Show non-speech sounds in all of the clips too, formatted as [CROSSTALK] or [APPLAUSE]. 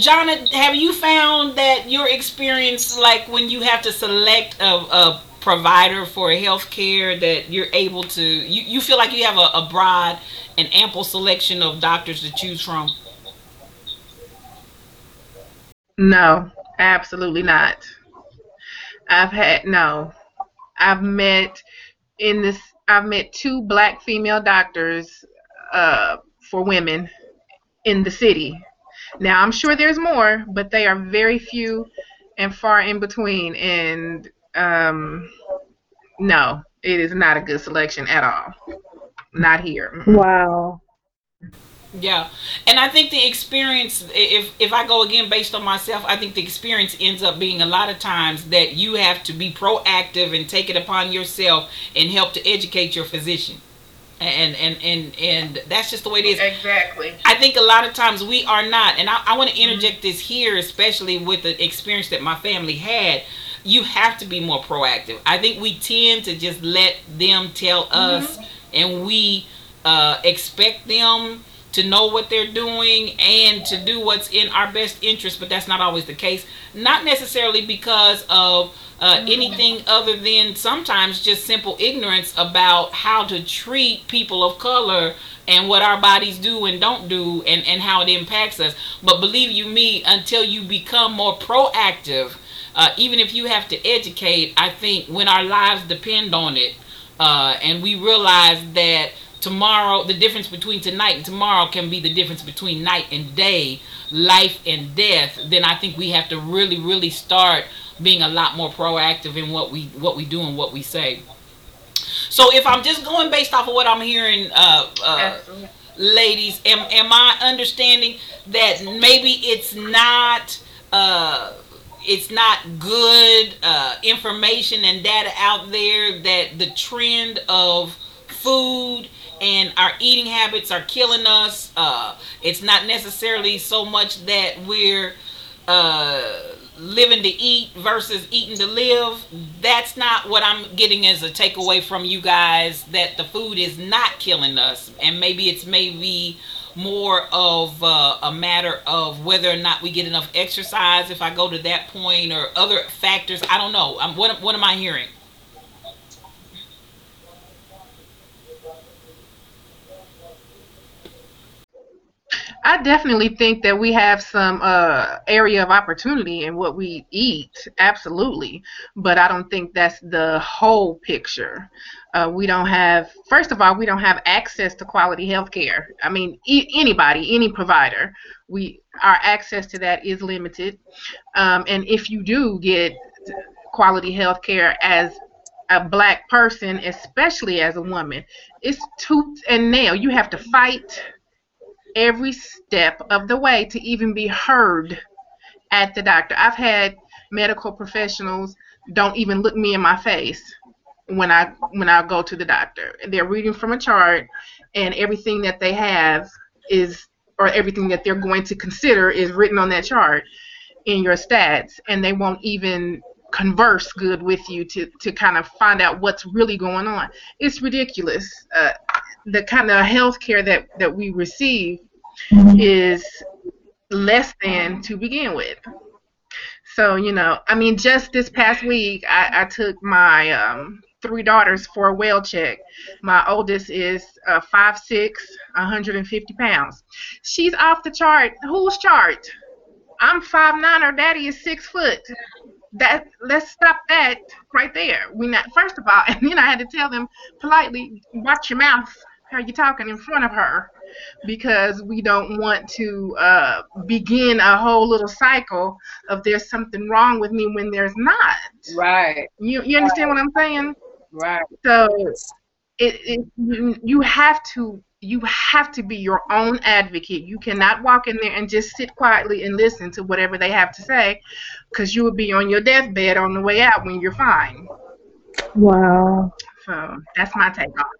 Jonna, have you found that your experience, like when you have to select a, a provider for health care, that you're able to, you, you feel like you have a, a broad and ample selection of doctors to choose from? No, absolutely not. I've had no. I've met in this. I've met two black female doctors uh, for women in the city. Now I'm sure there's more, but they are very few and far in between. And um, no, it is not a good selection at all. Not here. Wow. Yeah, and I think the experience, if if I go again based on myself, I think the experience ends up being a lot of times that you have to be proactive and take it upon yourself and help to educate your physician, and and and and that's just the way it is. Exactly. I think a lot of times we are not, and I, I want to interject this here, especially with the experience that my family had. You have to be more proactive. I think we tend to just let them tell us, mm-hmm. and we uh, expect them to know what they're doing and to do what's in our best interest, but that's not always the case. Not necessarily because of uh, anything other than sometimes just simple ignorance about how to treat people of color and what our bodies do and don't do and, and how it impacts us. But believe you me, until you become more proactive, uh, even if you have to educate, I think when our lives depend on it, uh, and we realize that tomorrow the difference between tonight and tomorrow can be the difference between night and day. Life and death. Then i think we have to really really start being a lot more proactive in what we what we do and what we say. So if i'm just going based off of what i'm hearing uh, uh, ladies am, am i understanding that maybe it's not uh, it's not good uh, information and data out there that the trend of food and our eating habits are killing us. Uh, it's not necessarily so much that we're uh, living to eat versus eating to live. That's not what I'm getting as a takeaway from you guys. That the food is not killing us, and maybe it's maybe more of uh, a matter of whether or not we get enough exercise. If I go to that point, or other factors, I don't know. I'm, what what am I hearing? I definitely think that we have some uh, area of opportunity in what we eat, absolutely. But I don't think that's the whole picture. Uh, we don't have, first of all, we don't have access to quality health care. I mean, e- anybody, any provider, we our access to that is limited. Um, and if you do get quality health care as a black person, especially as a woman, it's tooth and nail. You have to fight every step of the way to even be heard at the doctor. I've had medical professionals don't even look me in my face when I when I go to the doctor. They're reading from a chart and everything that they have is or everything that they're going to consider is written on that chart in your stats and they won't even converse good with you to, to kind of find out what's really going on. It's ridiculous. Uh, the kind of health care that, that we receive is less than to begin with. So, you know, I mean, just this past week, I, I took my um, three daughters for a well check. My oldest is uh, 5'6, 150 pounds. She's off the chart. Whose chart? I'm 5'9, her daddy is 6 foot. That let's stop that right there. We not first of all, [LAUGHS] and then I had to tell them politely, watch your mouth. How you talking in front of her? because we don't want to uh, begin a whole little cycle of there's something wrong with me when there's not. Right. You you understand right. what I'm saying? Right. So it, it you have to you have to be your own advocate. You cannot walk in there and just sit quietly and listen to whatever they have to say, because you will be on your deathbed on the way out when you're fine. Wow. So that's my take on it.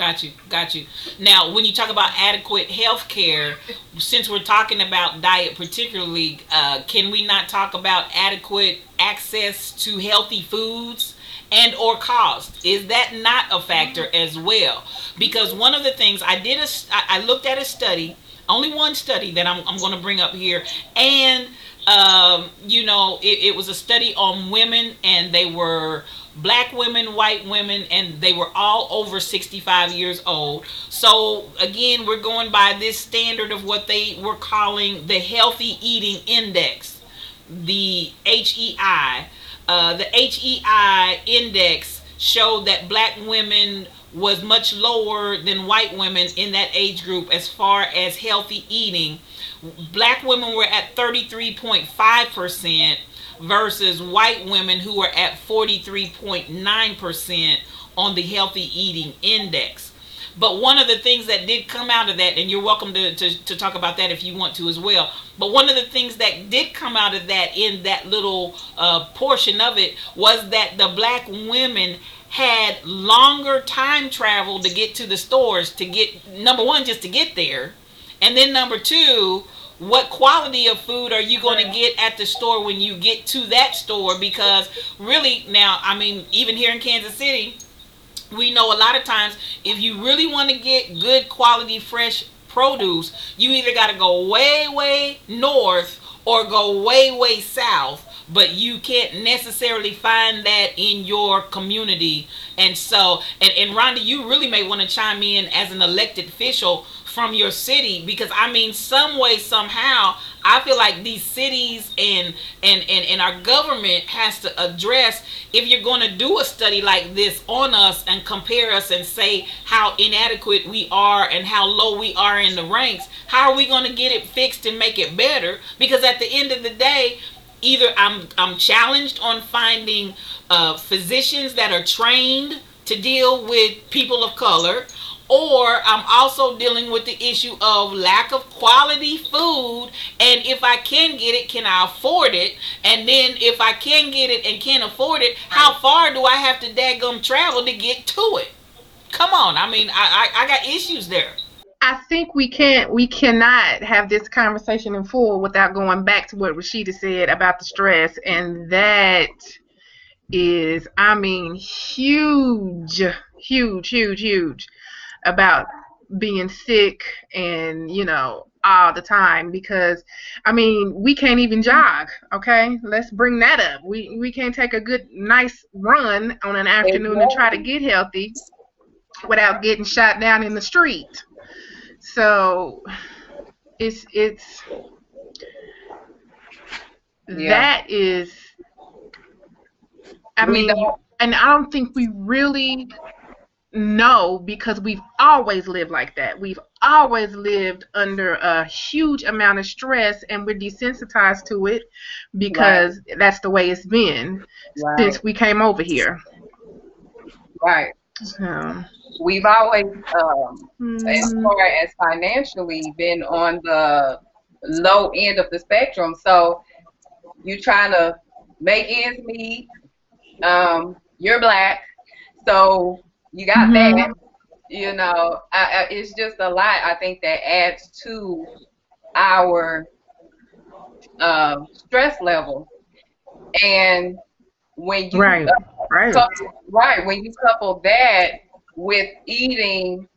Got you, got you. Now, when you talk about adequate health care, since we're talking about diet particularly, uh, can we not talk about adequate access to healthy foods and or cost? Is that not a factor as well? Because one of the things I did, a, I looked at a study only one study that I'm, I'm going to bring up here. And, um, you know, it, it was a study on women, and they were black women, white women, and they were all over 65 years old. So, again, we're going by this standard of what they were calling the Healthy Eating Index, the HEI. Uh, the HEI index showed that black women was much lower than white women in that age group as far as healthy eating. Black women were at 33.5% versus white women who were at 43.9% on the healthy eating index. But one of the things that did come out of that, and you're welcome to, to, to, talk about that if you want to as well. But one of the things that did come out of that in that little uh, portion of it was that the black women had longer time travel to get to the stores to get number one just to get there and then number two what quality of food are you going to get at the store when you get to that store because really now i mean even here in kansas city we know a lot of times if you really want to get good quality fresh produce you either got to go way way north or go way way south but you can't necessarily find that in your community. And so, and, and Rhonda, you really may want to chime in as an elected official from your city because I mean, some way, somehow, I feel like these cities and and and, and our government has to address if you're going to do a study like this on us and compare us and say how inadequate we are and how low we are in the ranks. How are we going to get it fixed and make it better? Because at the end of the day, either I'm I'm challenged on finding uh, physicians that are trained to deal with people of color, or I'm also dealing with the issue of lack of quality food. And if I can get it, can I afford it? And then if I can get it and can't afford it, how far do I have to daggum travel to get to it? Come on, I mean, I, I, I got issues there. I think we can't we cannot have this conversation in full without going back to what Rashida said about the stress and that is I mean huge huge huge huge about being sick and you know all the time because I mean we can't even jog okay let's bring that up we we can't take a good nice run on an afternoon and try to get healthy without getting shot down in the street so it's it's yeah. that is I we mean don't. and I don't think we really know because we've always lived like that. We've always lived under a huge amount of stress and we're desensitized to it because right. that's the way it's been right. since we came over here. Right. So we've always, um, mm-hmm. as far as financially, been on the low end of the spectrum. So you're trying to make ends meet. Um, you're black, so you got mm-hmm. that. You know, I, I, it's just a lot. I think that adds to our uh, stress level, and when you right, uh, right, couple, right, when you couple that with eating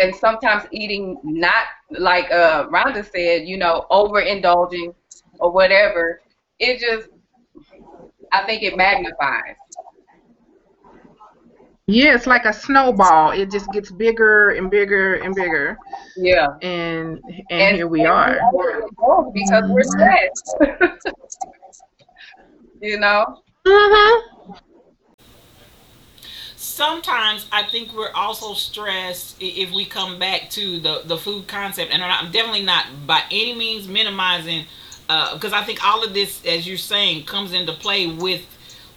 and sometimes eating not like uh Rhonda said, you know, overindulging or whatever, it just I think it magnifies. Yeah, it's like a snowball. It just gets bigger and bigger and bigger. Yeah. And and, and here we and are. Because we're stressed. [LAUGHS] you know? Mhm sometimes I think we're also stressed if we come back to the the food concept, and I'm definitely not by any means minimizing, because uh, I think all of this, as you're saying, comes into play with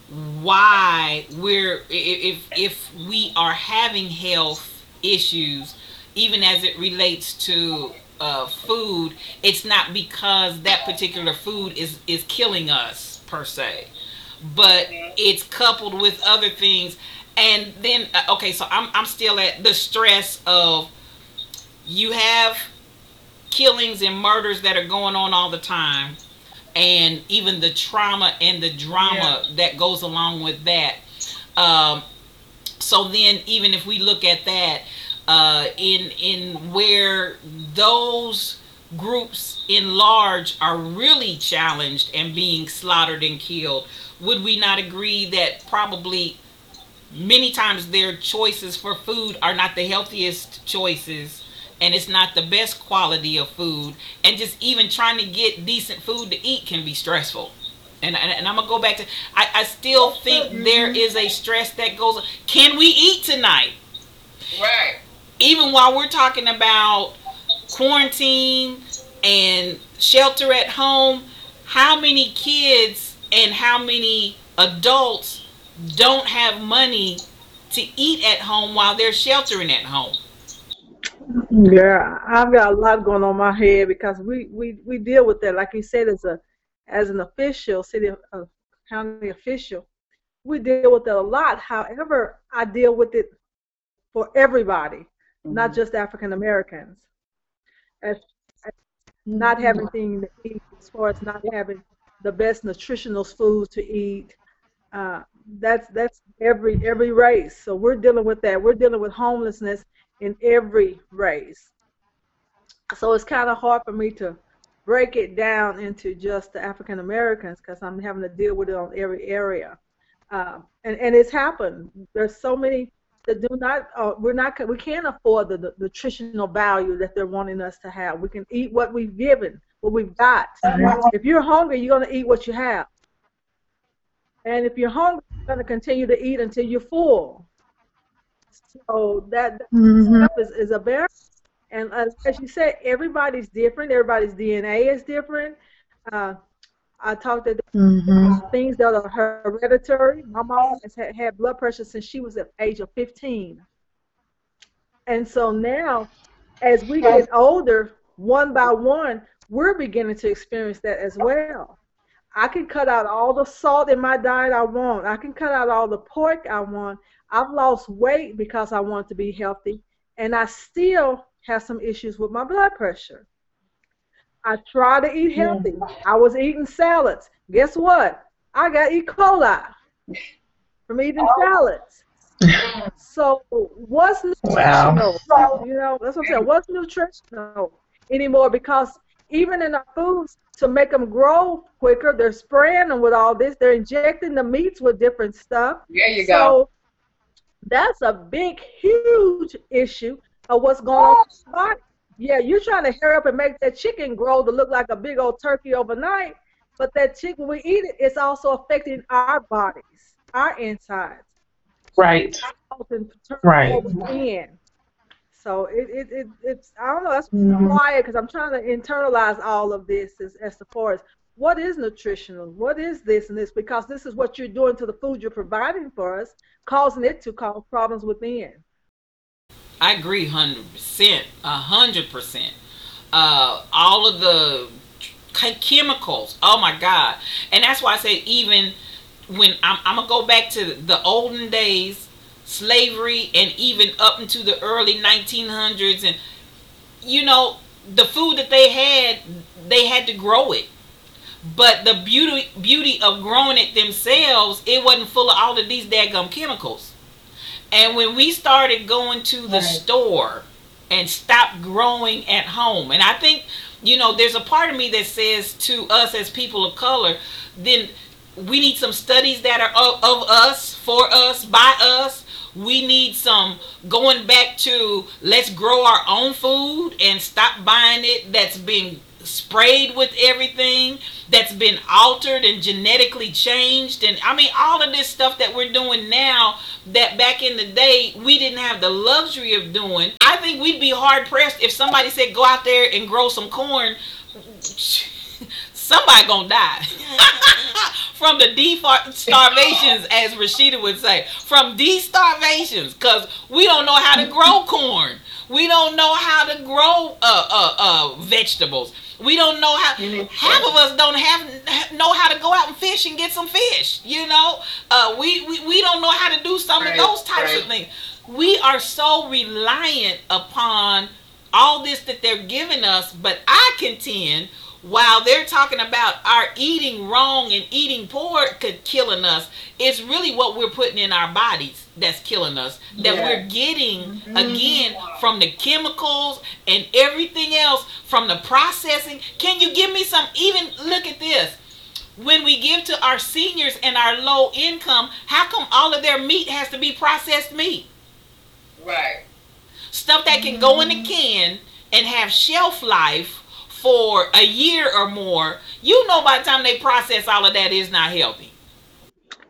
why we're if if we are having health issues, even as it relates to uh, food, it's not because that particular food is is killing us per se, but it's coupled with other things. And then uh, okay so I'm, I'm still at the stress of you have killings and murders that are going on all the time and even the trauma and the drama yeah. that goes along with that um, so then even if we look at that uh, in in where those groups in large are really challenged and being slaughtered and killed, would we not agree that probably many times their choices for food are not the healthiest choices and it's not the best quality of food and just even trying to get decent food to eat can be stressful. And, and, and i'm gonna go back to I, I still think there mm-hmm. is a stress that goes can we eat tonight? Right. Even while we're talking about quarantine and shelter at home how many kids and how many adults don't have money to eat at home while they're sheltering at home yeah, I've got a lot going on my head because we, we, we deal with that. Like you said, as a as an official, city uh, county official, we deal with it a lot. However, I deal with it for everybody, mm-hmm. not just African Americans. As, as not having things to eat, as far as not having the best nutritional foods to eat. Uh, that's that's every every race. So we're dealing with that. We're dealing with homelessness in every race. So it's kind of hard for me to break it down into just the African Americans because I'm having to deal with it on every area. Uh, and, and it's happened. There's so many that do not, uh, we're not, we can't afford the, the, nutritional value that they're wanting us to have. We can eat what we've given, what we've got. If you're hungry, you're going to eat what you have. And if you're hungry, you're going to continue to eat until you're full. So that, mm-hmm. stuff is, is a barrier. And uh, as you said, everybody's different. Everybody's DNA is different. Uh, I talked to mm-hmm. things that are hereditary. My mom has had, had blood pressure since she was at age of 15. And so now, as we get older, one by one, we're beginning to experience that as well. I can cut out all the salt in my diet I want. I can cut out all the pork I want. I've lost weight because I want to be healthy, and I still have some issues with my blood pressure. I try to eat healthy. I was eating salads. Guess what? I got E. coli from eating oh. salads. so what's nutritional? Wow. You know, that's what I'm saying. What's nutritional anymore? Because even in our foods, to make them grow quicker, they're spraying them with all this. They're injecting the meats with different stuff. There you so go that's a big, huge issue of what's going on in the body. Yeah, you're trying to hurry up and make that chicken grow to look like a big old turkey overnight, but that chicken, when we eat it, it's also affecting our bodies, our insides. Right. Right. In. So it, it, it it's I don't know that's mm-hmm. quiet because I'm trying to internalize all of this as as far as what is nutritional, what is this and this because this is what you're doing to the food you're providing for us causing it to cause problems within. I agree, hundred percent, a hundred percent. Uh, all of the chemicals. Oh my God! And that's why I say even when I'm, I'm gonna go back to the olden days, slavery, and even up into the early 1900s, and you know the food that they had, they had to grow it but the beauty beauty of growing it themselves, it wasn't full of all of these daggum chemicals. And when we started going to the right. store and stopped growing at home, and I think, you know, there's a part of me that says to us as people of color, then we need some studies that are of, of us, for us, by us. We need some going back to let's grow our own food and stop buying it that's been sprayed with everything that's been altered and genetically changed and I mean all of this stuff that we're doing now that back in the day we didn't have the luxury of doing. I think we'd be hard pressed if somebody said go out there and grow some corn somebody gonna die [LAUGHS] from the starvations as rashida would say from these starvations because we don't know how to grow corn we don't know how to grow uh, uh, uh, vegetables we don't know how. Half of us don't have know how to go out and fish and get some fish. You know, uh, we, we we don't know how to do some right, of those types right. of things. We are so reliant upon all this that they're giving us. But I contend while they're talking about our eating wrong and eating poor could killing us, it's really what we're putting in our bodies that's killing us. That yeah. we're getting mm-hmm. again from the chemicals and everything else from the processing. Can you give me some even look at this? When we give to our seniors and our low income, how come all of their meat has to be processed meat? Right. Stuff that can go in a can and have shelf life for a year or more, you know by the time they process all of that is not healthy.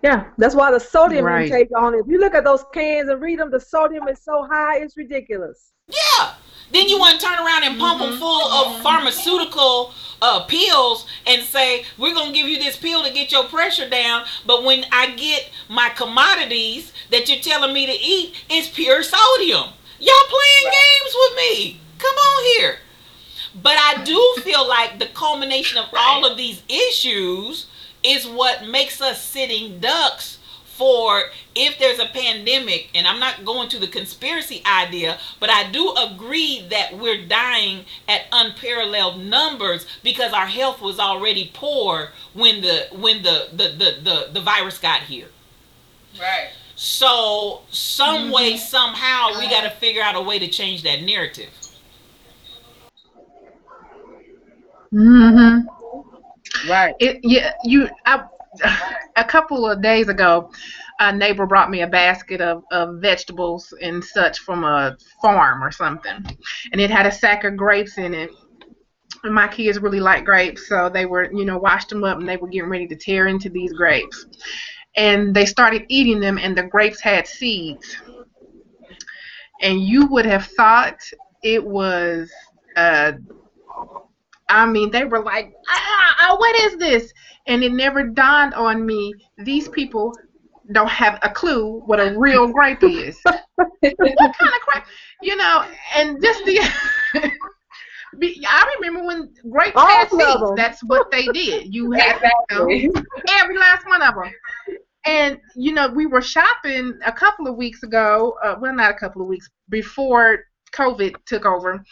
Yeah, that's why the sodium right. intake on it. If you look at those cans and read them, the sodium is so high, it's ridiculous. Yeah. Then you want to turn around and pump mm-hmm. them full of pharmaceutical uh, pills and say, we're going to give you this pill to get your pressure down. But when I get my commodities that you're telling me to eat, it's pure sodium. Y'all playing games with me. Come on here. But I do feel like the culmination of all of these issues is what makes us sitting ducks for if there's a pandemic, and I'm not going to the conspiracy idea, but I do agree that we're dying at unparalleled numbers because our health was already poor when the when the the the, the, the virus got here. Right. So some mm-hmm. way, somehow, we got to figure out a way to change that narrative. Mm-hmm. Right. It, yeah, you. I, a couple of days ago, a neighbor brought me a basket of, of vegetables and such from a farm or something, and it had a sack of grapes in it. And my kids really like grapes, so they were, you know, washed them up and they were getting ready to tear into these grapes. And they started eating them, and the grapes had seeds. And you would have thought it was uh, I mean, they were like, ah, ah, what is this? And it never dawned on me, these people don't have a clue what a real grape is. [LAUGHS] what kind of crap? You know, and just the. [LAUGHS] I remember when grapes All had seeds. That's what they did. You had exactly. you know, every last one of them. And you know, we were shopping a couple of weeks ago. Uh, well, not a couple of weeks before COVID took over,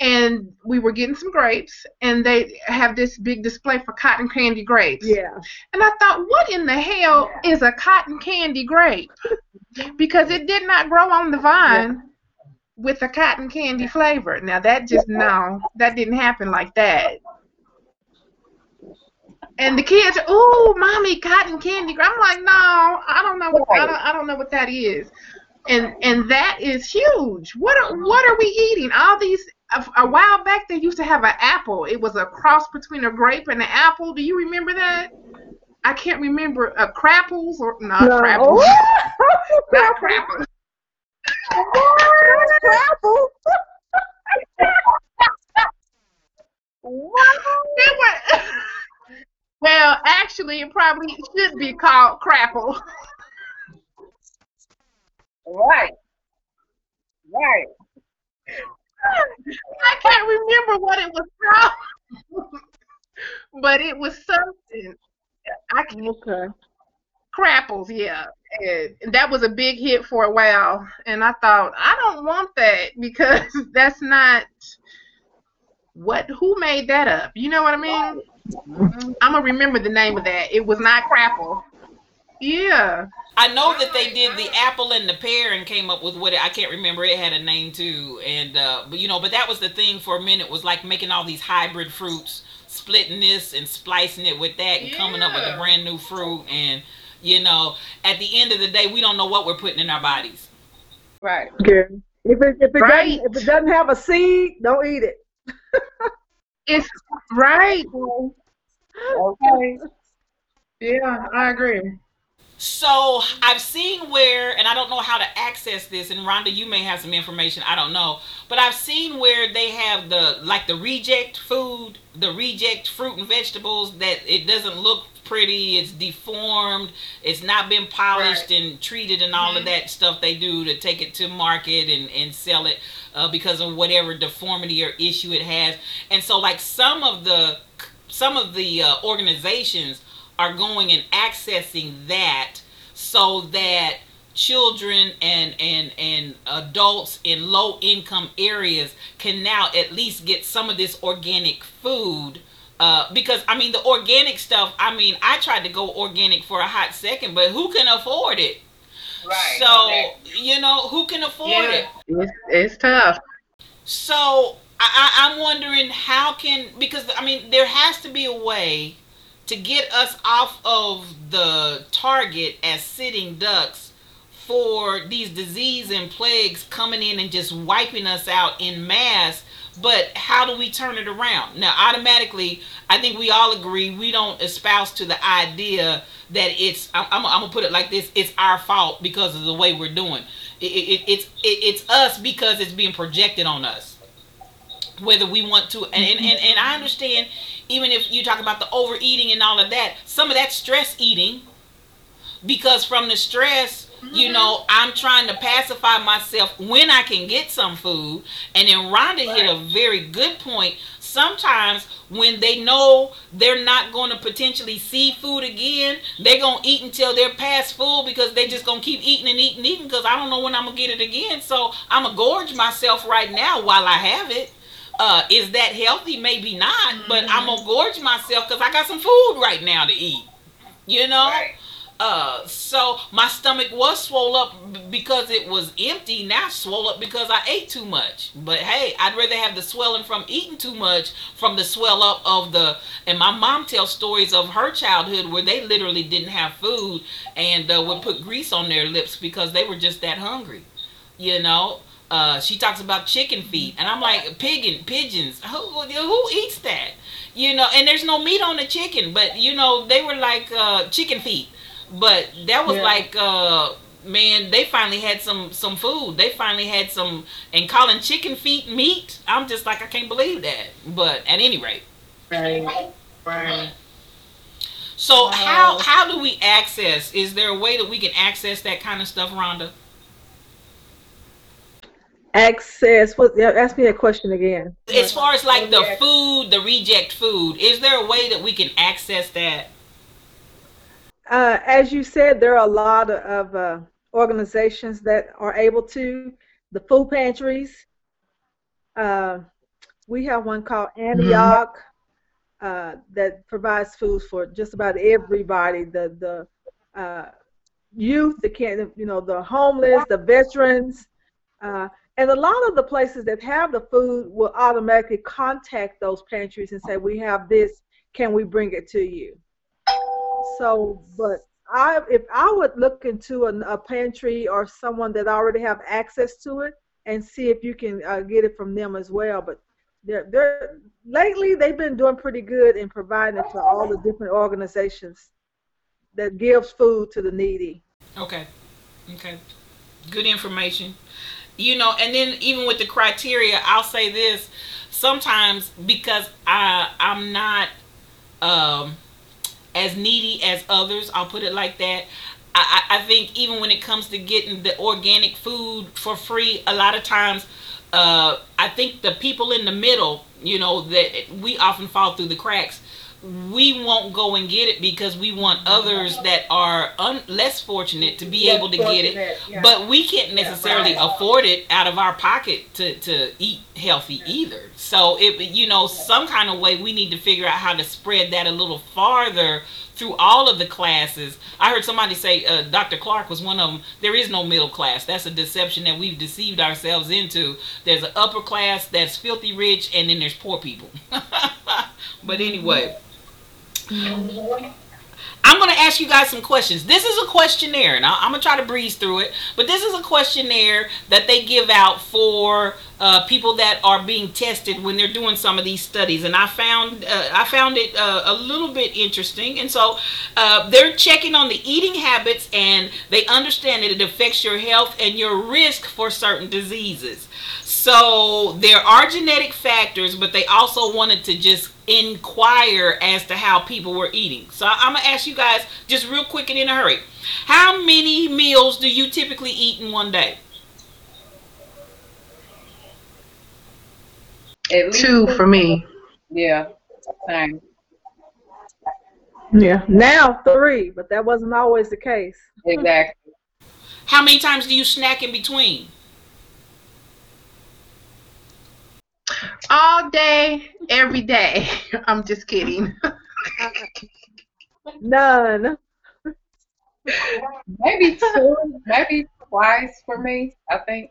and we were getting some grapes and they have this big display for cotton candy grapes. Yeah. And I thought, what in the hell yeah. is a cotton candy grape? [LAUGHS] because it did not grow on the vine yeah. with a cotton candy flavor. Now that just no, that didn't happen like that. And the kids, oh, mommy, cotton candy. I'm like, no, I don't know what I don't, I don't know what that is and and that is huge. What are what are we eating? All these a, a, while back they used to have an apple. It was a cross between a grape and an apple. Do you remember that? I can't remember. A uh, crapples or not no. crapples. [LAUGHS] not crapples. Crapple. [LAUGHS] well, actually, it probably should be called crapple. Right. Right. [LAUGHS] I can't remember what it was called, [LAUGHS] but it was something. I can, okay. Crapples, yeah. And that was a big hit for a while. And I thought, I don't want that because [LAUGHS] that's not what who made that up. You know what I mean? I'm gonna remember the name of that. It was not crapple. Yeah. I know that they did the apple and the pear and came up with what it, I can't remember. It had a name too, and uh, but you know, but that was the thing for a minute was like making all these hybrid fruits, splitting this and splicing it with that, and yeah. coming up with a brand new fruit. And you know, at the end of the day, we don't know what we're putting in our bodies. Right. Good. If it if it right. doesn't if it doesn't have a seed, don't eat it. it's right. [LAUGHS] Okay. Yeah, I agree. So I've seen where, and I don't know how to access this, and Rhonda, you may have some information, I don't know, but I've seen where they have the, like the reject food, the reject fruit and vegetables that it doesn't look pretty, it's deformed, it's not been polished right. and treated and all mm-hmm. of that stuff they do to take it to market and, and sell it uh, because of whatever deformity or issue it has. And so like some of the, some of the uh, organizations are going and accessing that so that children and and and adults in low income areas can now at least get some of this organic food Uh, because I mean the organic stuff. I mean I tried to go organic for a hot second, but who can afford it? Right. So you know who can afford yeah. it? It's, it's tough. So I, I'm wondering how can because I mean there has to be a way to get us off of the target as sitting ducks for these disease and plagues coming in and just wiping us out in mass but how do we turn it around? Now automatically i think we all agree we don't espouse to the idea that it's i'm, I'm, I'm gonna put it like this it's our fault because of the way we're doing. It, it, it's it, it's us because it's being projected on us whether we want to and, and, and, and i understand even if you talk about the overeating and all of that some of that stress eating because from the stress you mm-hmm. know, I'm trying to pacify myself when I can get some food. And then Rhonda right. hit a very good point. Sometimes when they know they're not going to potentially see food again, they're going to eat until they're past full because they just going to keep eating and eating and eating because I don't know when I'm going to get it again. So I'm going to gorge myself right now while I have it. Uh, is that healthy? Maybe not, mm-hmm. but I'm to gorge myself because I got some food right now to eat. You know? Right. Uh, so my stomach was swole up because it was empty. Now swole up because I ate too much. But hey, I'd rather have the swelling from eating too much from the swell up of the. And my mom tells stories of her childhood where they literally didn't have food and uh, would put grease on their lips because they were just that hungry. You know. Uh, she talks about chicken feet, and I'm like, pigeon, pigeons. Who who eats that? You know, and there's no meat on the chicken, but you know they were like uh, chicken feet but that was yeah. like uh man, they finally had some some food. They finally had some and calling chicken feet meat. I'm just like I can't believe that. But at any rate. Right. Right. So wow. how how do we access? Is there a way that we can access that kind of stuff, Rhonda? Access. What? Ask me a question again. As far as like the food, the reject food, is there a way that we can access that? Uh, as you said, there are a lot of uh, organizations that are able to. The food pantries. Uh, we have one called Antioch mm-hmm. that provides food for just about everybody. The the uh, youth, the can you know the homeless, the veterans. Uh, and a lot of the places that have the food will automatically contact those pantries and say, "We have this. Can we bring it to you?" So, but I, if I would look into a, a, pantry or someone that already have access to it and see if you can uh, get it from them as well. But they're, they're lately they've been doing pretty good in providing it to all the different organizations that gives food to the needy. Okay, okay, good information. You know, and then even with the criteria, I'll say this: sometimes because I I'm not um as needy as others. I'll put it like that. I, I think even when it comes to getting the organic food for free, a lot of times, uh, I think the people in the middle, you know, that we often fall through the cracks we won't go and get it because we want others that are un- less fortunate to be less able to get it. yeah. but we can't necessarily yeah, right. afford it out of our pocket to, to eat healthy either. So it you know some kind of way we need to figure out how to spread that a little farther through all of the classes. I heard somebody say uh, dr clark was one of them there is no middle class. That's a deception that we've deceived ourselves into. There's an upper class that's filthy rich and then there's poor people. [LAUGHS] But anyway I'm going to ask you guys some questions. This is a questionnaire, and I'm going to try to breeze through it. But this is a questionnaire that they give out for uh, people that are being tested when they're doing some of these studies. And I found uh, I found it uh, a little bit interesting. And so uh, they're checking on the eating habits, and they understand that it affects your health and your risk for certain diseases. So there are genetic factors, but they also wanted to just inquire as to how people were eating. So I'm gonna ask you guys just real quick and in a hurry. How many meals do you typically eat in one day? Two for me. Yeah, same. Yeah, now three, but that wasn't always the case. Exactly. How many times do you snack in between? All day, every day. [LAUGHS] I'm just kidding. None. Maybe two, maybe twice for me, I think.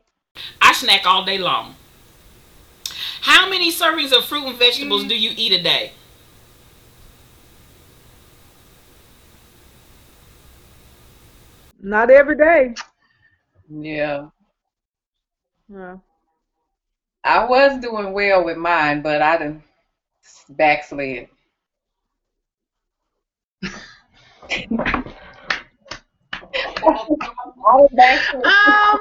I snack all day long. How many servings of fruit and vegetables do you eat a day? Not every day. Yeah. Yeah. I was doing well with mine, but I done backslid. um,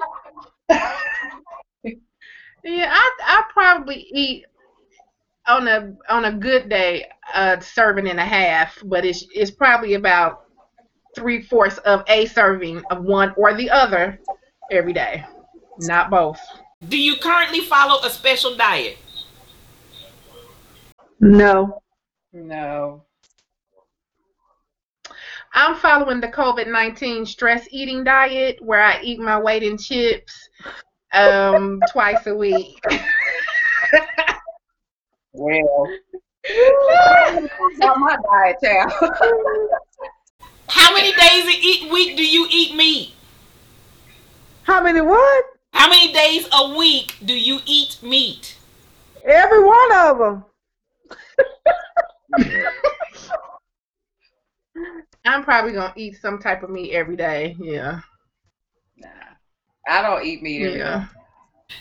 yeah, I I probably eat on a on a good day a serving and a half, but it's it's probably about three fourths of a serving of one or the other every day, not both. Do you currently follow a special diet? No. No. I'm following the COVID 19 stress eating diet where I eat my weight in chips um, twice a week. well, on my diet, child. How many days a eat week do you eat meat? How many what? How many days a week do you eat meat? Every one of them. I'm probably gonna eat some type of meat every day. Yeah. Nah, I don't eat meat every yeah. day.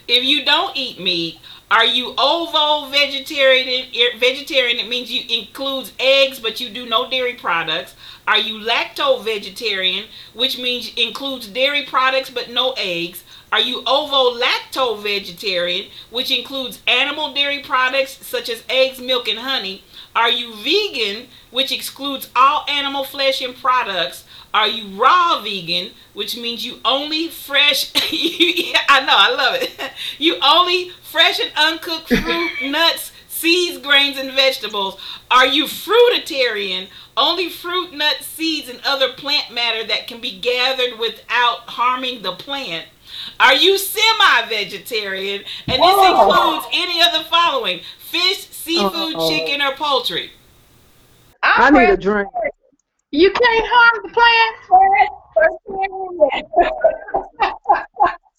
If you don't eat meat, are you ovo vegetarian? Vegetarian it means you includes eggs, but you do no dairy products. Are you lacto vegetarian, which means includes dairy products but no eggs? Are you ovo lacto vegetarian, which includes animal dairy products such as eggs, milk, and honey? Are you vegan, which excludes all animal flesh and products? Are you raw vegan, which means you only fresh? [LAUGHS] I know, I love it. [LAUGHS] You only fresh and uncooked fruit, [LAUGHS] nuts, seeds, grains, and vegetables. Are you fruitarian? Only fruit, nuts, seeds, and other plant matter that can be gathered without harming the plant. Are you semi-vegetarian? And this Whoa. includes any of the following: fish, seafood, Uh-oh. chicken, or poultry. I I'm need a drink. You can't harm the plant. [LAUGHS]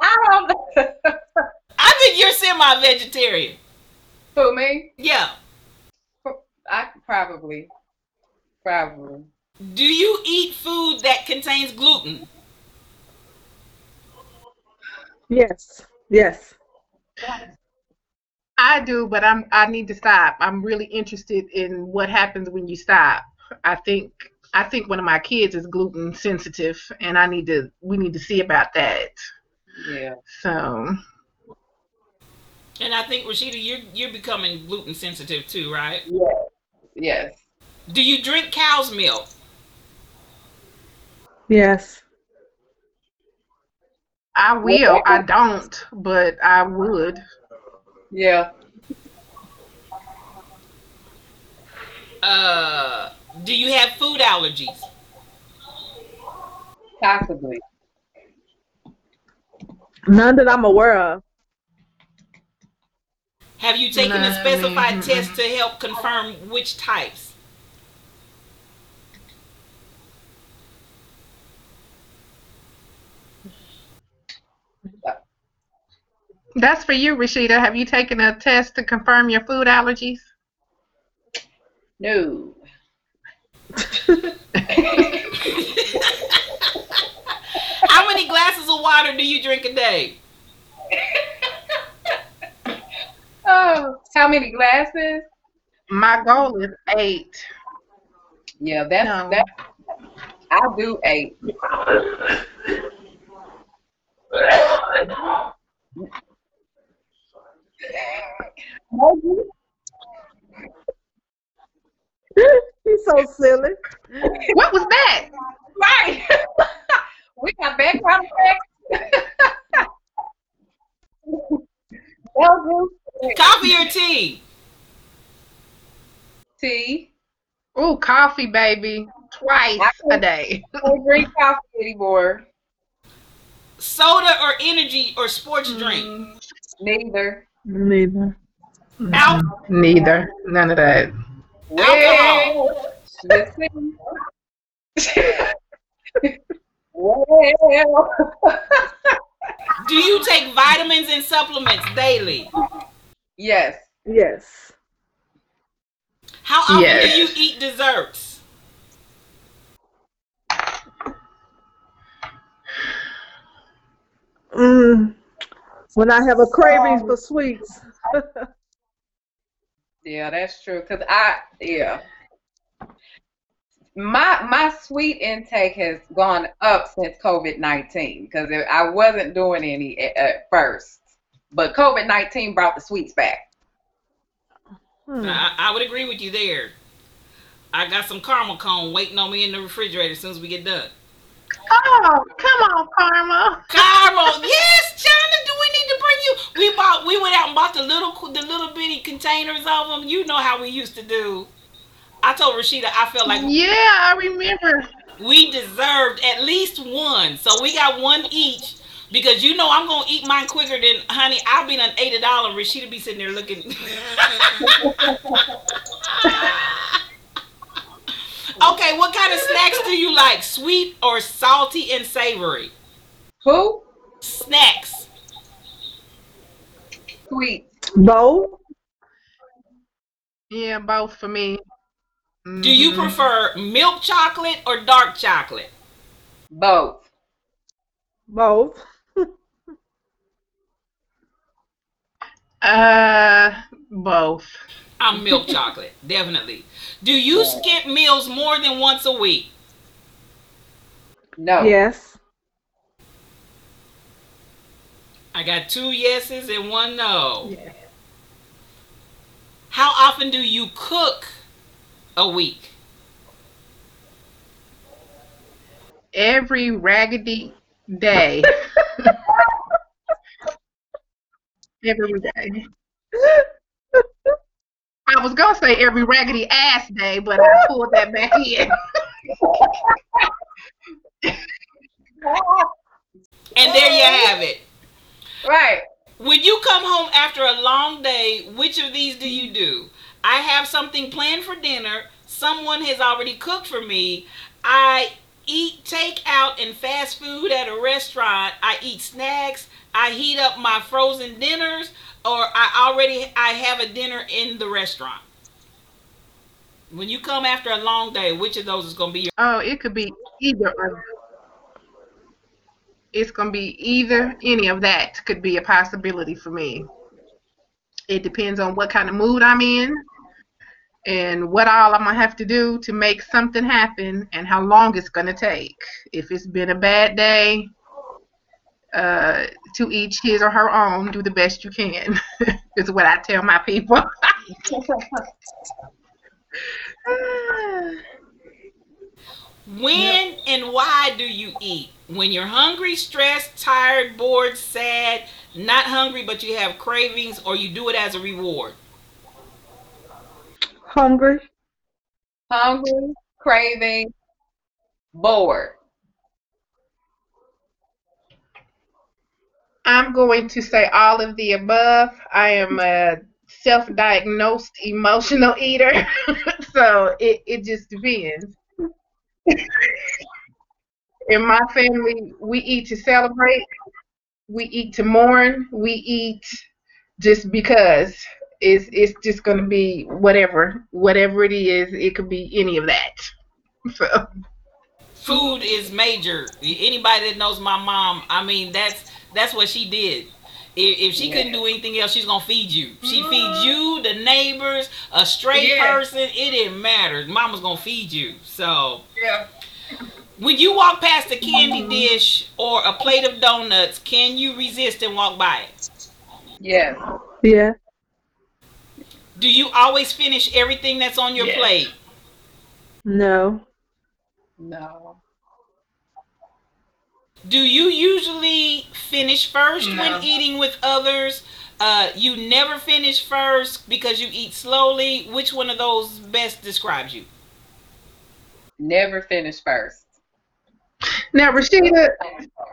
I don't I think you're semi-vegetarian. For me, Yeah. I probably, probably. Do you eat food that contains gluten? Yes. Yes. I do, but I'm I need to stop. I'm really interested in what happens when you stop. I think I think one of my kids is gluten sensitive, and I need to we need to see about that. Yeah. So And I think Rashida, you're you're becoming gluten sensitive too, right? Yes. Yes. Do you drink cow's milk? Yes. I will. I don't, but I would. Yeah. Uh, do you have food allergies? Possibly. None that I'm aware of. Have you taken a specified test to help confirm which types? That's for you, Rashida. Have you taken a test to confirm your food allergies? No. How many glasses of water do you drink a day? Oh, how many glasses? My goal is eight. Yeah, that's No. that. I do eight. [LAUGHS] He's so silly. What was that? Right. [LAUGHS] we got background checks. Belgium. Coffee or tea? Tea. Ooh, coffee, baby. Twice a day. I don't drink coffee anymore. Soda or energy or sports drink? Mm, Neither. Neither. Al- Neither. None of that. Alcohol. [LAUGHS] well. Do you take vitamins and supplements daily? Yes. Yes. How often Yes. do you eat desserts? Mm. When I have a cravings for sweets. [LAUGHS] Yeah, that's true. Cause I yeah. My my sweet intake has gone up since COVID nineteen because I wasn't doing any at, at first, but COVID nineteen brought the sweets back. Hmm. I, I would agree with you there. I got some caramel cone waiting on me in the refrigerator as soon as we get done. Oh, come on, Karma. Caramel, yes, China. Do we need to bring you? We bought. We went out and bought the little, the little bitty containers of them. You know how we used to do. I told Rashida I felt like Yeah, I remember. we deserved at least one, so we got one each. Because you know I'm gonna eat mine quicker than honey. I'll be done eight a dollar. Rashida be sitting there looking. [LAUGHS] [LAUGHS] okay, what kind of snacks do you like? Sweet or salty and savory? Who? Snacks. Sweet. Both. Yeah, both for me. Do you Mhm. prefer milk chocolate or dark chocolate? Both. Both. Uh, both. I'm milk chocolate, definitely. Do you skip meals more than once a week? No. Yes. I got two yeses and one no. Yeah. How often do you cook a week? Every raggedy day. [LAUGHS] every day. I was gonna say every raggedy ass day, but I pulled that back in. And there you have it. Right. When you come home after a long day, which of these do you do? I have something planned for dinner. Someone has already cooked for me. I eat takeout and fast food at a restaurant. I eat snacks. I heat up my frozen dinners or I already I have a dinner in the restaurant. When you come after a long day, which of those is going to be your Oh, it could be either or. It's gonna be either any of that could be a possibility for me. It depends on what kind of mood I'm in and what all I'm gonna have to do to make something happen and how long it's gonna take. If it's been a bad day, uh, to each his or her own, do the best you can. [LAUGHS] is what I tell my people. [LAUGHS] When and why do you eat? When you're hungry, stressed, tired, bored, sad, not hungry but you have cravings, or you do it as a reward? Hungry. Hungry, craving, bored. I'm going to say all of the above. I am a self-diagnosed emotional eater, [LAUGHS] so it, it just depends. In my family, we eat to celebrate, we eat to mourn, we eat just because. It's, it's just going to be whatever, whatever it is. It could be any of that. [LAUGHS] So Food is major. Anybody that knows my mom, I mean, that's that's what she did. If, if she couldn't do anything else, she's gonna feed you. She mm-hmm. feeds you, the neighbors, a straight Yeah. person. It didn't matter. Mama's gonna feed you. So yeah. when you walk past a candy dish or a plate of donuts, can you resist and walk by it? Yes. Yeah. Do you always finish everything that's on your Yes. plate? No. No. Do you usually finish first No. when eating with others? Uh, you never finish first because you eat slowly. Which one of those best describes you? Never finish first. Now, Rashida,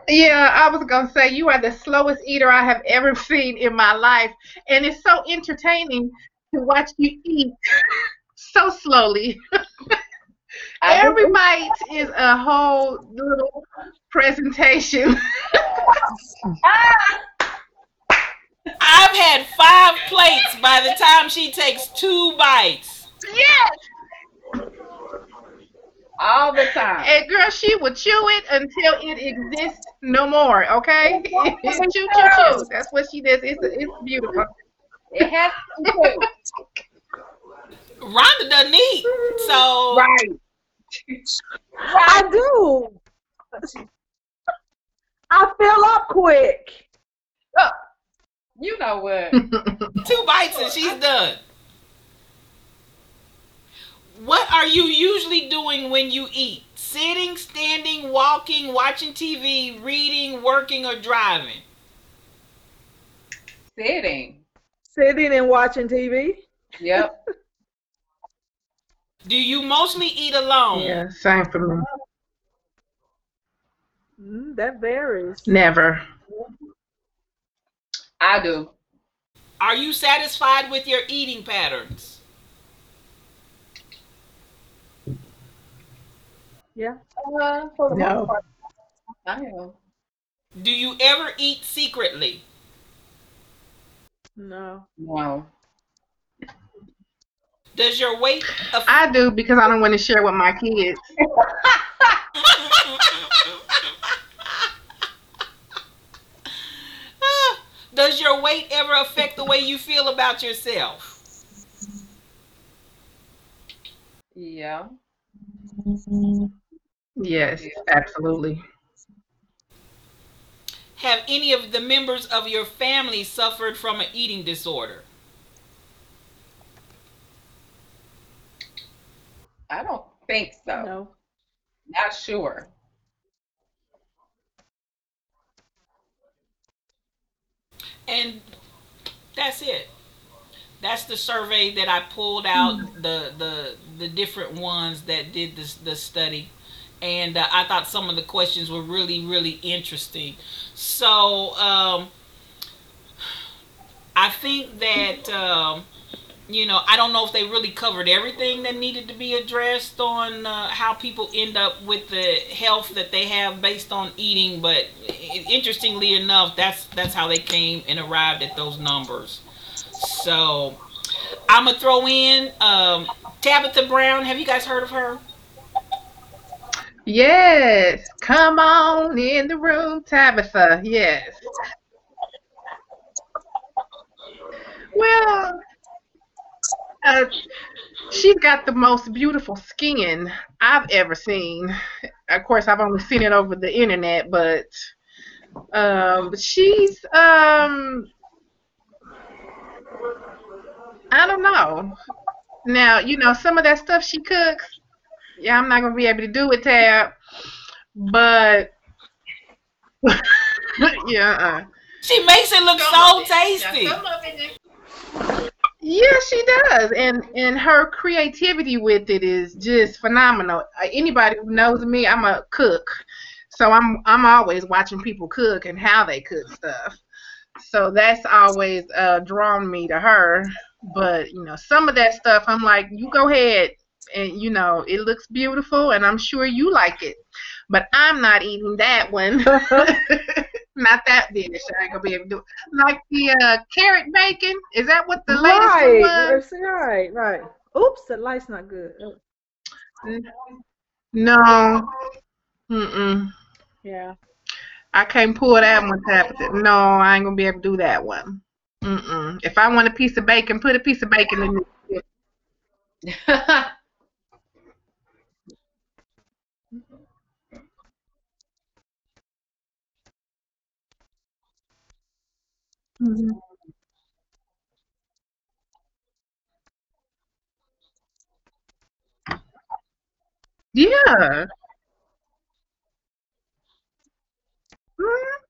yeah, I was gonna say you are the slowest eater I have ever seen in my life, and it's so entertaining to watch you eat [LAUGHS] so slowly. [LAUGHS] Every bite is a whole little presentation. [LAUGHS] [LAUGHS] I've had five plates by the time she takes two bites. Yes. All the time. And girl, she will chew it until it exists no more. Okay, [LAUGHS] chew, chew, chew. That's what she does. It's it's beautiful. It has to be. Rhonda doesn't eat, so right. I do. I fill up quick. Look, you know what? [LAUGHS] two bites and she's done. What are you usually doing when you eat? Sitting, standing, walking, watching TV, reading, working, or driving? Sitting. Sitting and watching TV. Yep. [LAUGHS] Do you mostly eat alone? Yeah, same for me. Mm, that varies. Never. I do. Are you satisfied with your eating patterns? Yeah. Uh, for the No. most part, I am. Do you ever eat secretly? No. No. Does your weight affect I do because I don't want to share with my kids. [LAUGHS] Does your weight ever affect the way you feel about yourself? Yeah. Yes, absolutely. Have any of the members of your family suffered from an eating disorder? I don't think so. No. Not sure. And that's it. That's the survey that I pulled out the the the different ones that did this the study, and uh, I thought some of the questions were really really interesting. So um, I think that um, you know I don't know if they really covered everything that needed to be addressed on uh, how people end up with the health that they have based on eating, but interestingly enough, that's that's how they came and arrived at those numbers. So I'm gonna throw in um, Tabitha Brown. Have you guys heard of her? Yes, come on in the room, Tabitha. Yes. Well, uh, she's got the most beautiful skin I've ever seen. Of course, I've only seen it over the internet, but um, she's um, I don't know. Now, you know, some of that stuff she cooks, yeah, I'm not gonna be able to do it, Tab. But [LAUGHS] yeah, uh. She makes it look so tasty. Yeah, she does, and and her creativity with it is just phenomenal. Uh, Anybody who knows me, I'm a cook, so I'm I'm always watching people cook and how they cook stuff. So that's always uh, drawn me to her. But you know, some of that stuff, I'm like, you go ahead, and you know, it looks beautiful, and I'm sure you like it. But I'm not eating that one. [LAUGHS] [LAUGHS] not that dish. I ain't gonna be able to do it. Like the uh, carrot bacon. Is that what the latest right. one was? That's right. Right. Oops, the light's not good. No. Mm-mm. Yeah. I can't pull that one, Tabitha. No, I ain't gonna be able to do that one. Mm-mm. If I want a piece of bacon, put a piece of bacon in it. [LAUGHS] Mhm. Yeah. Mhm.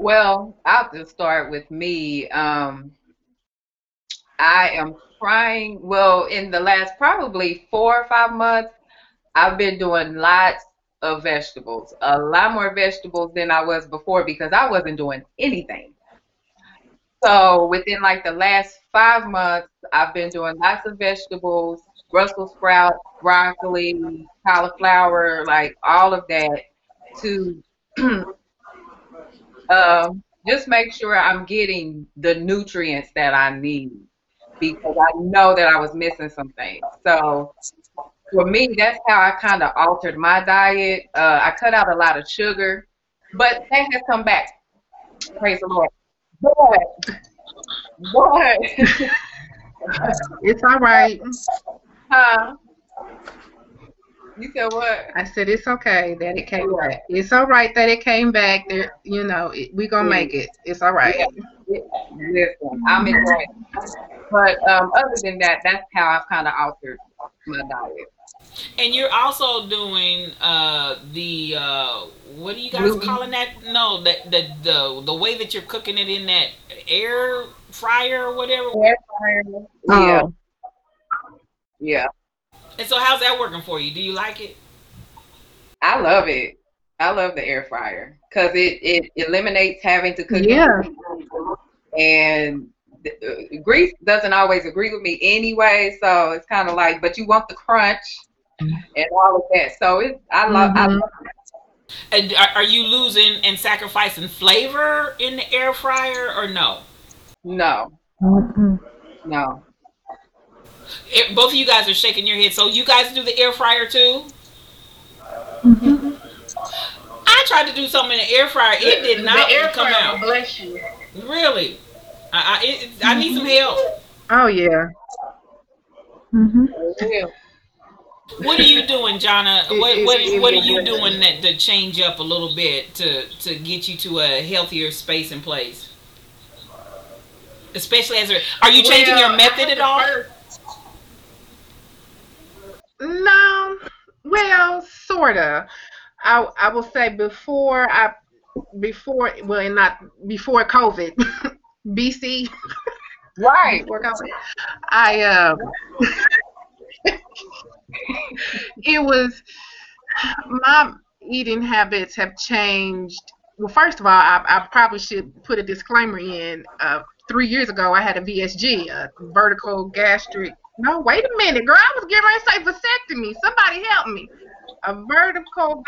Well, I'll just start with me. Um, I am trying, well, in the last probably four or five months, I've been doing lots of vegetables, a lot more vegetables than I was before because I wasn't doing anything. So within like the last five months, I've been doing lots of vegetables, Brussels sprouts, broccoli, cauliflower, like all of that to [CLEARS THROAT] um, just make sure I'm getting the nutrients that I need because I know that I was missing some things. So for me, that's how I kind of altered my diet. Uh, I cut out a lot of sugar, but that has come back. Praise the Lord. But, but [LAUGHS] it's all right. Huh? You said what? I said it's okay that it came yeah. back. It's all right that it came back. There, you know, it, we gonna make it. It's all right. Yeah. Listen, I'm enjoying. But um, other than that, that's how I've kind of altered my diet. And you're also doing uh, the uh, what are you guys calling that? No, the, the the the way that you're cooking it in that air fryer or whatever. Air fryer. Yeah. Oh. Yeah. And so, how's that working for you? Do you like it? I love it. I love the air fryer because it, it eliminates having to cook. Yeah. And uh, grease doesn't always agree with me anyway, so it's kind of like, but you want the crunch and all of that. So it, I love. Mm-hmm. I love and are you losing and sacrificing flavor in the air fryer or no? No. Mm-hmm. No. It, both of you guys are shaking your head. So you guys do the air fryer too? Mm-hmm. I tried to do something in the air fryer. It did not the air come fryer out. Bless you. Really? I I, it, I need some help. Oh yeah. Mm-hmm. What are you doing, Jonna? What what what are you doing that to change up a little bit to to get you to a healthier space and place? Especially as a, are you changing well, your method at all? No, well, sorta. I I will say before I before well not before COVID, [LAUGHS] BC. Right. Before COVID, I um. [LAUGHS] it was my eating habits have changed. Well, first of all, I, I probably should put a disclaimer in. Uh, three years ago, I had a VSG, a vertical gastric no, wait a minute, girl. I was getting ready to say vasectomy. Somebody help me. A vertical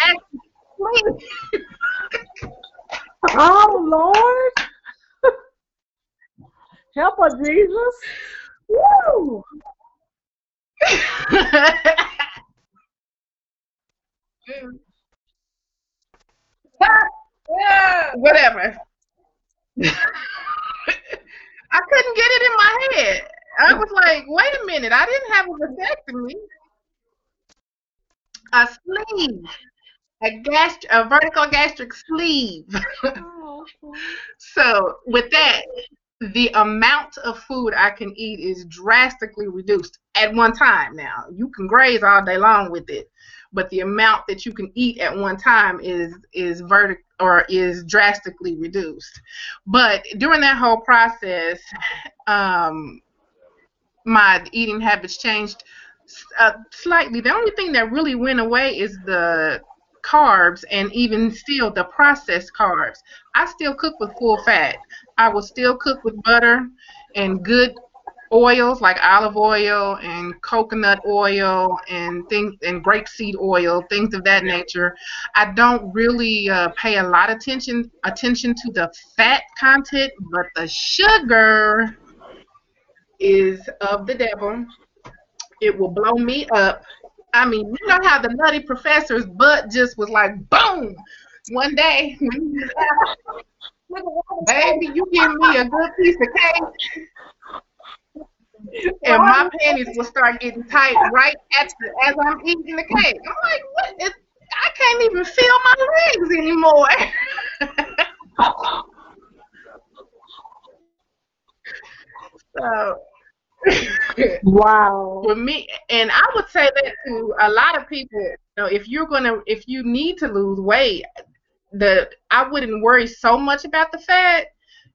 vasectomy. [LAUGHS] oh Lord. [LAUGHS] help us, Jesus. Woo. [LAUGHS] Whatever. I couldn't get it in my head. I was like, wait a minute, I didn't have a vasectomy. A sleeve, a gast, a vertical gastric sleeve. [LAUGHS] So with that, the amount of food I can eat is drastically reduced at one time. Now you can graze all day long with it, but the amount that you can eat at one time is is vertic or is drastically reduced. But during that whole process, um, my eating habits changed uh, slightly. The only thing that really went away is the carbs and even still the processed carbs. I still cook with full fat. I will still cook with butter and good oils like olive oil and coconut oil and things and grapeseed oil, things of that nature. I don't really uh, pay a lot of attention attention to the fat content, but the sugar is of the devil. It will blow me up. I mean, you know how the nutty professor's butt just was like boom one day. Baby, you give me a good piece of cake. And my panties will start getting tight right at the, as I'm eating the cake. I'm like, what? Is, I can't even feel my legs anymore. [LAUGHS] so [LAUGHS] wow. For me, and I would say that to a lot of people. You know, if you're gonna, if you need to lose weight, the I wouldn't worry so much about the fat.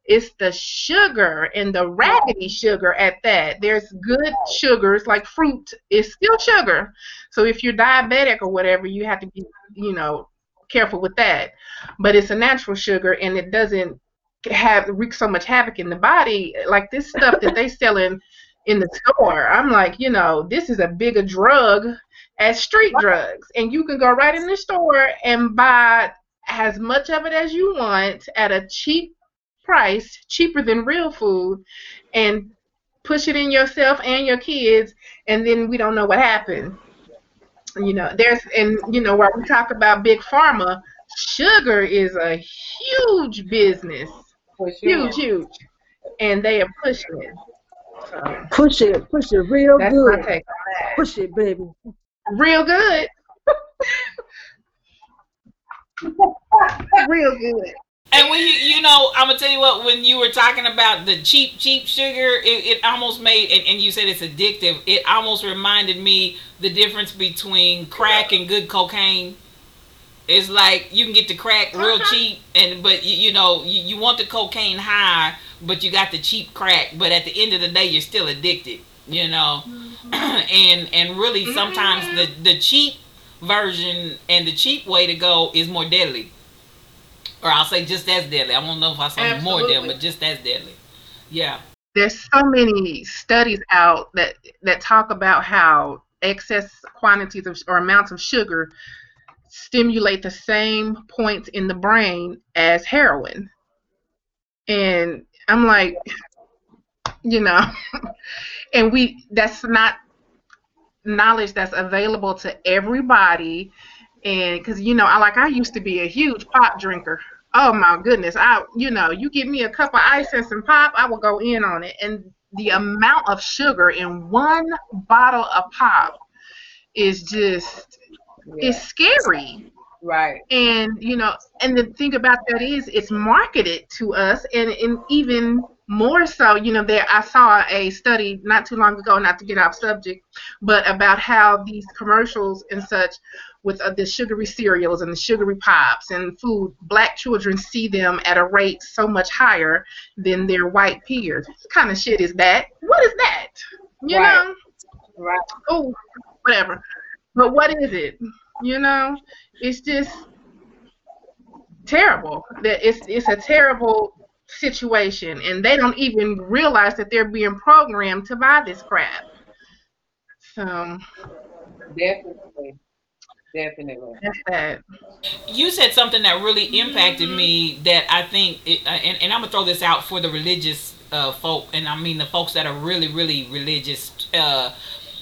It's the sugar and the raggedy sugar at that. There's good sugars like fruit is still sugar. So if you're diabetic or whatever, you have to be, you know, careful with that. But it's a natural sugar and it doesn't have wreak so much havoc in the body. Like this stuff that they sell in in the store, I'm like, you know, this is a bigger drug as street drugs. And you can go right in the store and buy as much of it as you want at a cheap price, cheaper than real food, and push it in yourself and your kids, and then we don't know what happened. You know, there's and you know while we talk about big pharma, sugar is a huge business, sure. huge, huge, and they are pushing it. So, push it, push it real good. Push it, baby. Real good. [LAUGHS] real good. And when you, you know, I'm gonna tell you what. When you were talking about the cheap, cheap sugar, it, it almost made, and, and you said it's addictive. It almost reminded me the difference between crack and good cocaine. It's like you can get the crack real uh-huh. cheap, and but you, you know you, you want the cocaine high, but you got the cheap crack. But at the end of the day, you're still addicted. You know, mm-hmm. [CLEARS THROAT] and and really sometimes mm-hmm. the the cheap version and the cheap way to go is more deadly or I'll say just as deadly. I don't know if I say more deadly, but just as deadly. Yeah. There's so many studies out that that talk about how excess quantities of or amounts of sugar stimulate the same points in the brain as heroin. And I'm like, you know, [LAUGHS] and we that's not knowledge that's available to everybody. And because you know i like i used to be a huge pop drinker. Oh my goodness. I you know you give me a cup of ice and some pop i will go in on it. And the amount of sugar in one bottle of pop is just yeah. it's scary right and you know and the thing about that is it's marketed to us and, and even more so, you know, there I saw a study not too long ago, not to get off subject, but about how these commercials and such with uh, the sugary cereals and the sugary pops and food, black children see them at a rate so much higher than their white peers. What kind of shit is that? What is that? You right. know? Right. Oh, whatever. But what is it? You know, it's just terrible. That it's it's a terrible situation and they don't even realize that they're being programmed to buy this crap. So definitely. Definitely. That's that. You said something that really impacted me that I think, it, uh, and, and I'm going to throw this out for the religious uh, folk, and I mean the folks that are really, really religious uh,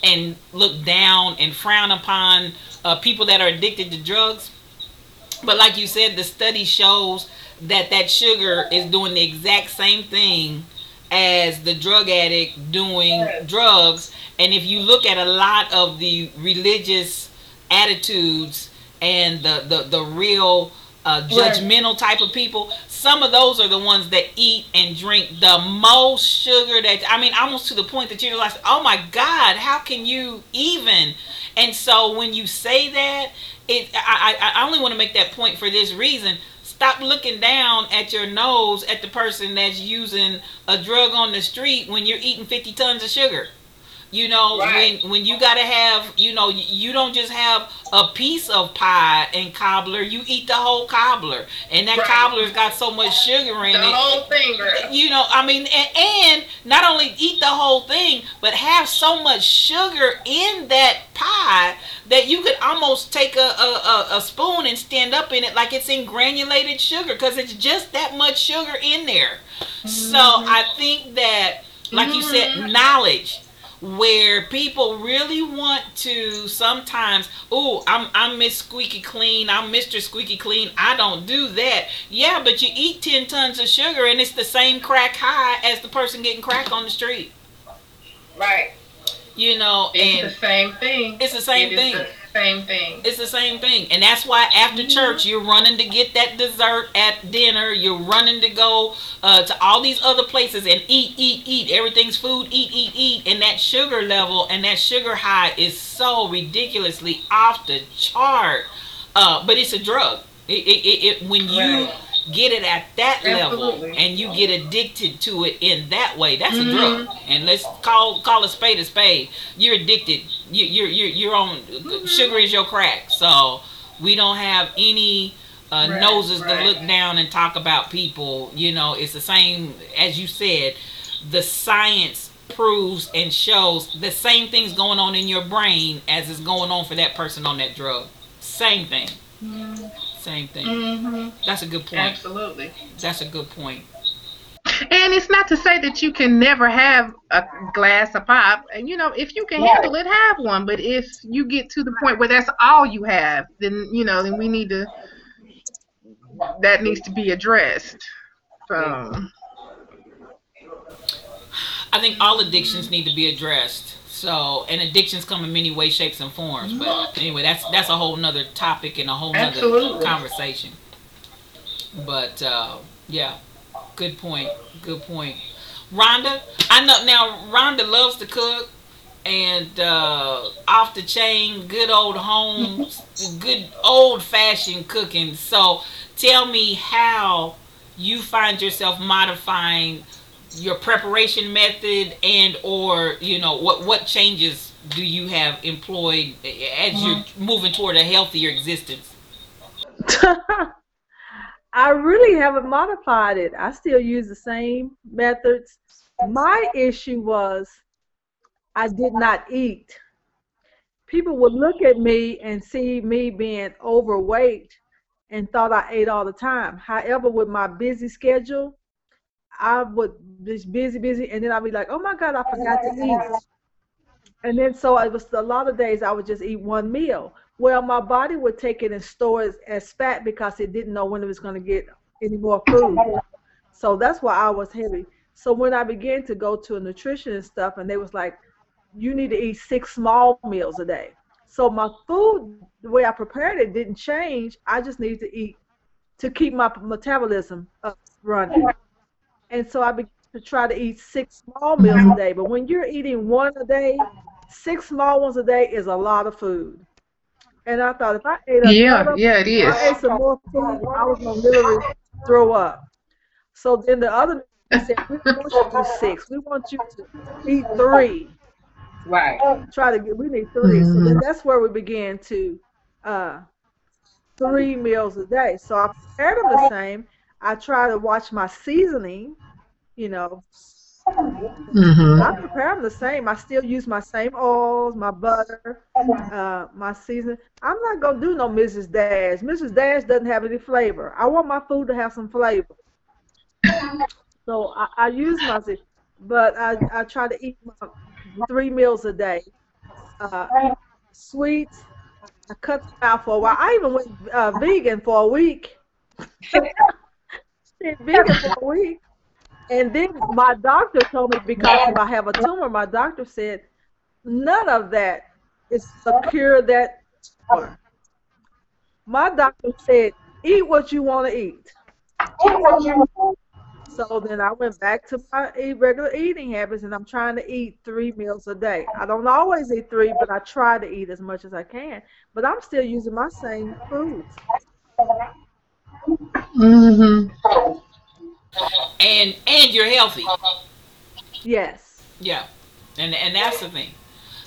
and look down and frown upon uh, people that are addicted to drugs. But like you said, the study shows that that sugar is doing the exact same thing as the drug addict doing drugs. And if you look at a lot of the religious attitudes and the, the, the real uh, judgmental type of people, some of those are the ones that eat and drink the most sugar that, I mean, almost to the point that you're like, oh my God, how can you even? And so when you say that, it, I, I, I only want to make that point for this reason Stop looking down at your nose at the person that's using a drug on the street when you're eating 50 tons of sugar. You know, right. when when you gotta have, you know, you don't just have a piece of pie and cobbler. You eat the whole cobbler, and that right. cobbler's got so much sugar in the it. The whole thing, right? You know, I mean, and, and not only eat the whole thing, but have so much sugar in that pie that you could almost take a, a, a, spoon and stand up in it like it's in granulated sugar because it's just that much sugar in there. Mm-hmm. So I think that, like mm-hmm. you said, mm-hmm. knowledge where people really want to sometimes oh i'm i'm miss squeaky clean i'm mr squeaky clean i don't do that. Yeah but you eat 10 tons of sugar and it's the same crack high as the person getting crack on the street. Right you know it's and the same thing it's the same it thing same thing. It's the same thing. And that's why after mm-hmm. church, you're running to get that dessert at dinner. You're running to go uh, to all these other places and eat, eat, eat. Everything's food, eat, eat, eat. And that sugar level and that sugar high is so ridiculously off the chart. Uh, but it's a drug. It, it, it, when you right. Get it at that Absolutely. level and you get addicted to it in that way, that's mm-hmm. a drug. And let's call call a spade a spade. You're addicted. You, you're you're you're on mm-hmm. sugar is your crack. So we don't have any uh, right, noses right. to look down and talk about people. You know, it's the same as you said. The science proves and shows the same things going on in your brain as is going on for that person on that drug. Same thing. Mm-hmm. Same thing. Mm-hmm. That's a good point. Absolutely. That's a good point. And it's not to say that you can never have a glass of pop. And you know, if you can right. handle it, have one. But if you get to the point where that's all you have, then you know, then we need to. That needs to be addressed. So. I think all addictions need to be addressed. So, and addictions come in many ways, shapes, and forms. But anyway, that's that's a whole nother topic and a whole nother Absolutely. conversation. But uh, yeah, good point. Good point. Rhonda, I know now. Rhonda loves to cook and uh, off the chain, good old home, [LAUGHS] good old fashioned cooking. So, tell me how you find yourself modifying your preparation method and or you know what what changes do you have employed as mm-hmm. you're moving toward a healthier existence? [LAUGHS] I really haven't modified it. I still use the same methods. My issue was i did not eat. People would look at me and see me being overweight and thought i ate all the time. However with my busy schedule I would just busy, busy, and then I'd be like, oh my God, I forgot to eat. And then so it was a lot of days I would just eat one meal. Well, my body would take it and store it as fat because it didn't know when it was going to get any more food. So that's why I was heavy. So when I began to go to a nutrition and stuff, and they was like, you need to eat six small meals a day. So my food, the way I prepared it, didn't change. I just needed to eat to keep my metabolism up running and so I began to try to eat six small meals a day. But when you're eating one a day, six small ones a day is a lot of food. And I thought if I ate a yeah, yeah, it is. I ate some more food, I was gonna literally throw up. So then the other said, "We [LAUGHS] want you to do six. We want you to eat three. Right. Try to get. We need 3 mm-hmm. So then mm-hmm. that's where we began to uh, three meals a day. So I prepared them the same. I try to watch my seasoning, you know. Mm-hmm. I prepare them the same. I still use my same oils, my butter, uh, my seasoning. I'm not gonna do no Mrs. Dash. Mrs. Dash doesn't have any flavor. I want my food to have some flavor. So I, I use my, but I, I try to eat my three meals a day. Uh, sweets, I cut them out for a while. I even went uh, vegan for a week. [LAUGHS] vegan for a week. And then my doctor told me because I have a tumor, my doctor said none of that is a cure that tumor. My doctor said, eat what you want to eat. So then I went back to my regular eating habits, and I'm trying to eat three meals a day. I don't always eat three, but I try to eat as much as I can. But I'm still using my same foods. Mm-hmm. And and you're healthy. Yes. Yeah, and and that's the thing.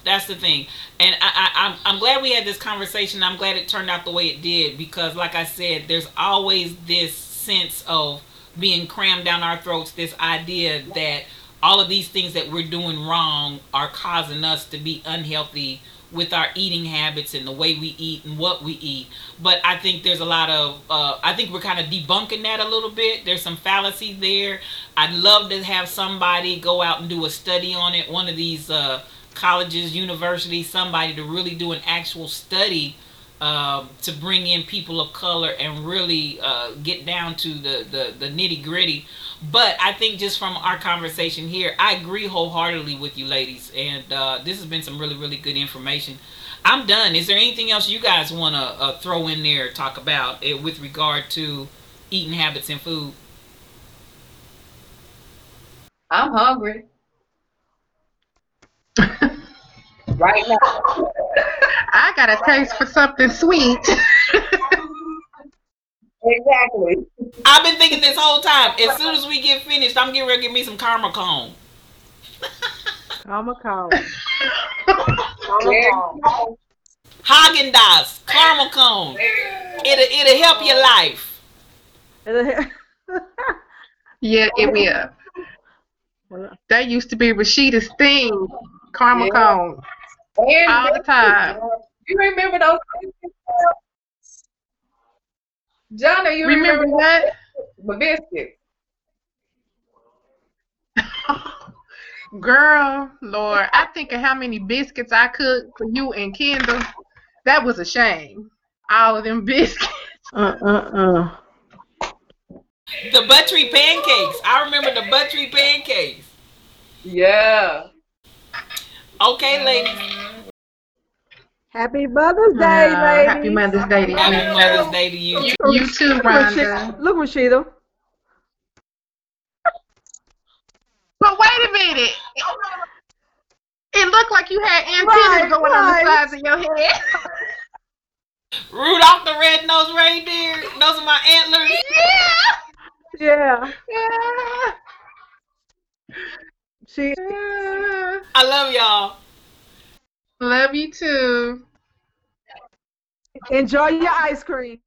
That's the thing. And I, I, I'm, I'm glad we had this conversation. I'm glad it turned out the way it did because, like I said, there's always this sense of being crammed down our throats, this idea that all of these things that we're doing wrong are causing us to be unhealthy with our eating habits and the way we eat and what we eat. But I think there's a lot of, uh, I think we're kind of debunking that a little bit. There's some fallacy there. I'd love to have somebody go out and do a study on it. One of these uh, colleges, universities, somebody to really do an actual study um, to bring in people of color and really uh, get down to the, the, the nitty gritty. But I think just from our conversation here, I agree wholeheartedly with you, ladies. And uh, this has been some really, really good information. I'm done. Is there anything else you guys want to uh, throw in there, talk about it with regard to eating habits and food? I'm hungry. [LAUGHS] right now. I got a taste for something sweet. [LAUGHS] Exactly. I've been thinking this whole time. As soon as we get finished, I'm getting ready to get me some karma cone. [LAUGHS] Karma cone. Haagen Dazs, caramel cone. It'll it'll help your life. [LAUGHS] yeah, it will. That used to be Rashida's thing. karma yeah. cone. And all the time. You remember those Jonna, you remember, remember what? The biscuits. [LAUGHS] Girl, Lord, I think of how many biscuits I cooked for you and Kendall. That was a shame. All of them [LAUGHS] biscuits. Uh uh uh. The buttery pancakes. I remember the buttery pancakes. Yeah. Okay, ladies. Happy Mother's Day, uh, ladies. Happy Mother's Day to you. Happy Mother's Day to you. You, you too, Rhonda. Look, Rashida. But wait a minute. It looked like you had antennas right, going right. on the sides of your head. Rudolph the red-nosed reindeer. Those are my antlers. Yeah. Yeah. Yeah. She. I love y'all. Love you too. Enjoy your ice cream.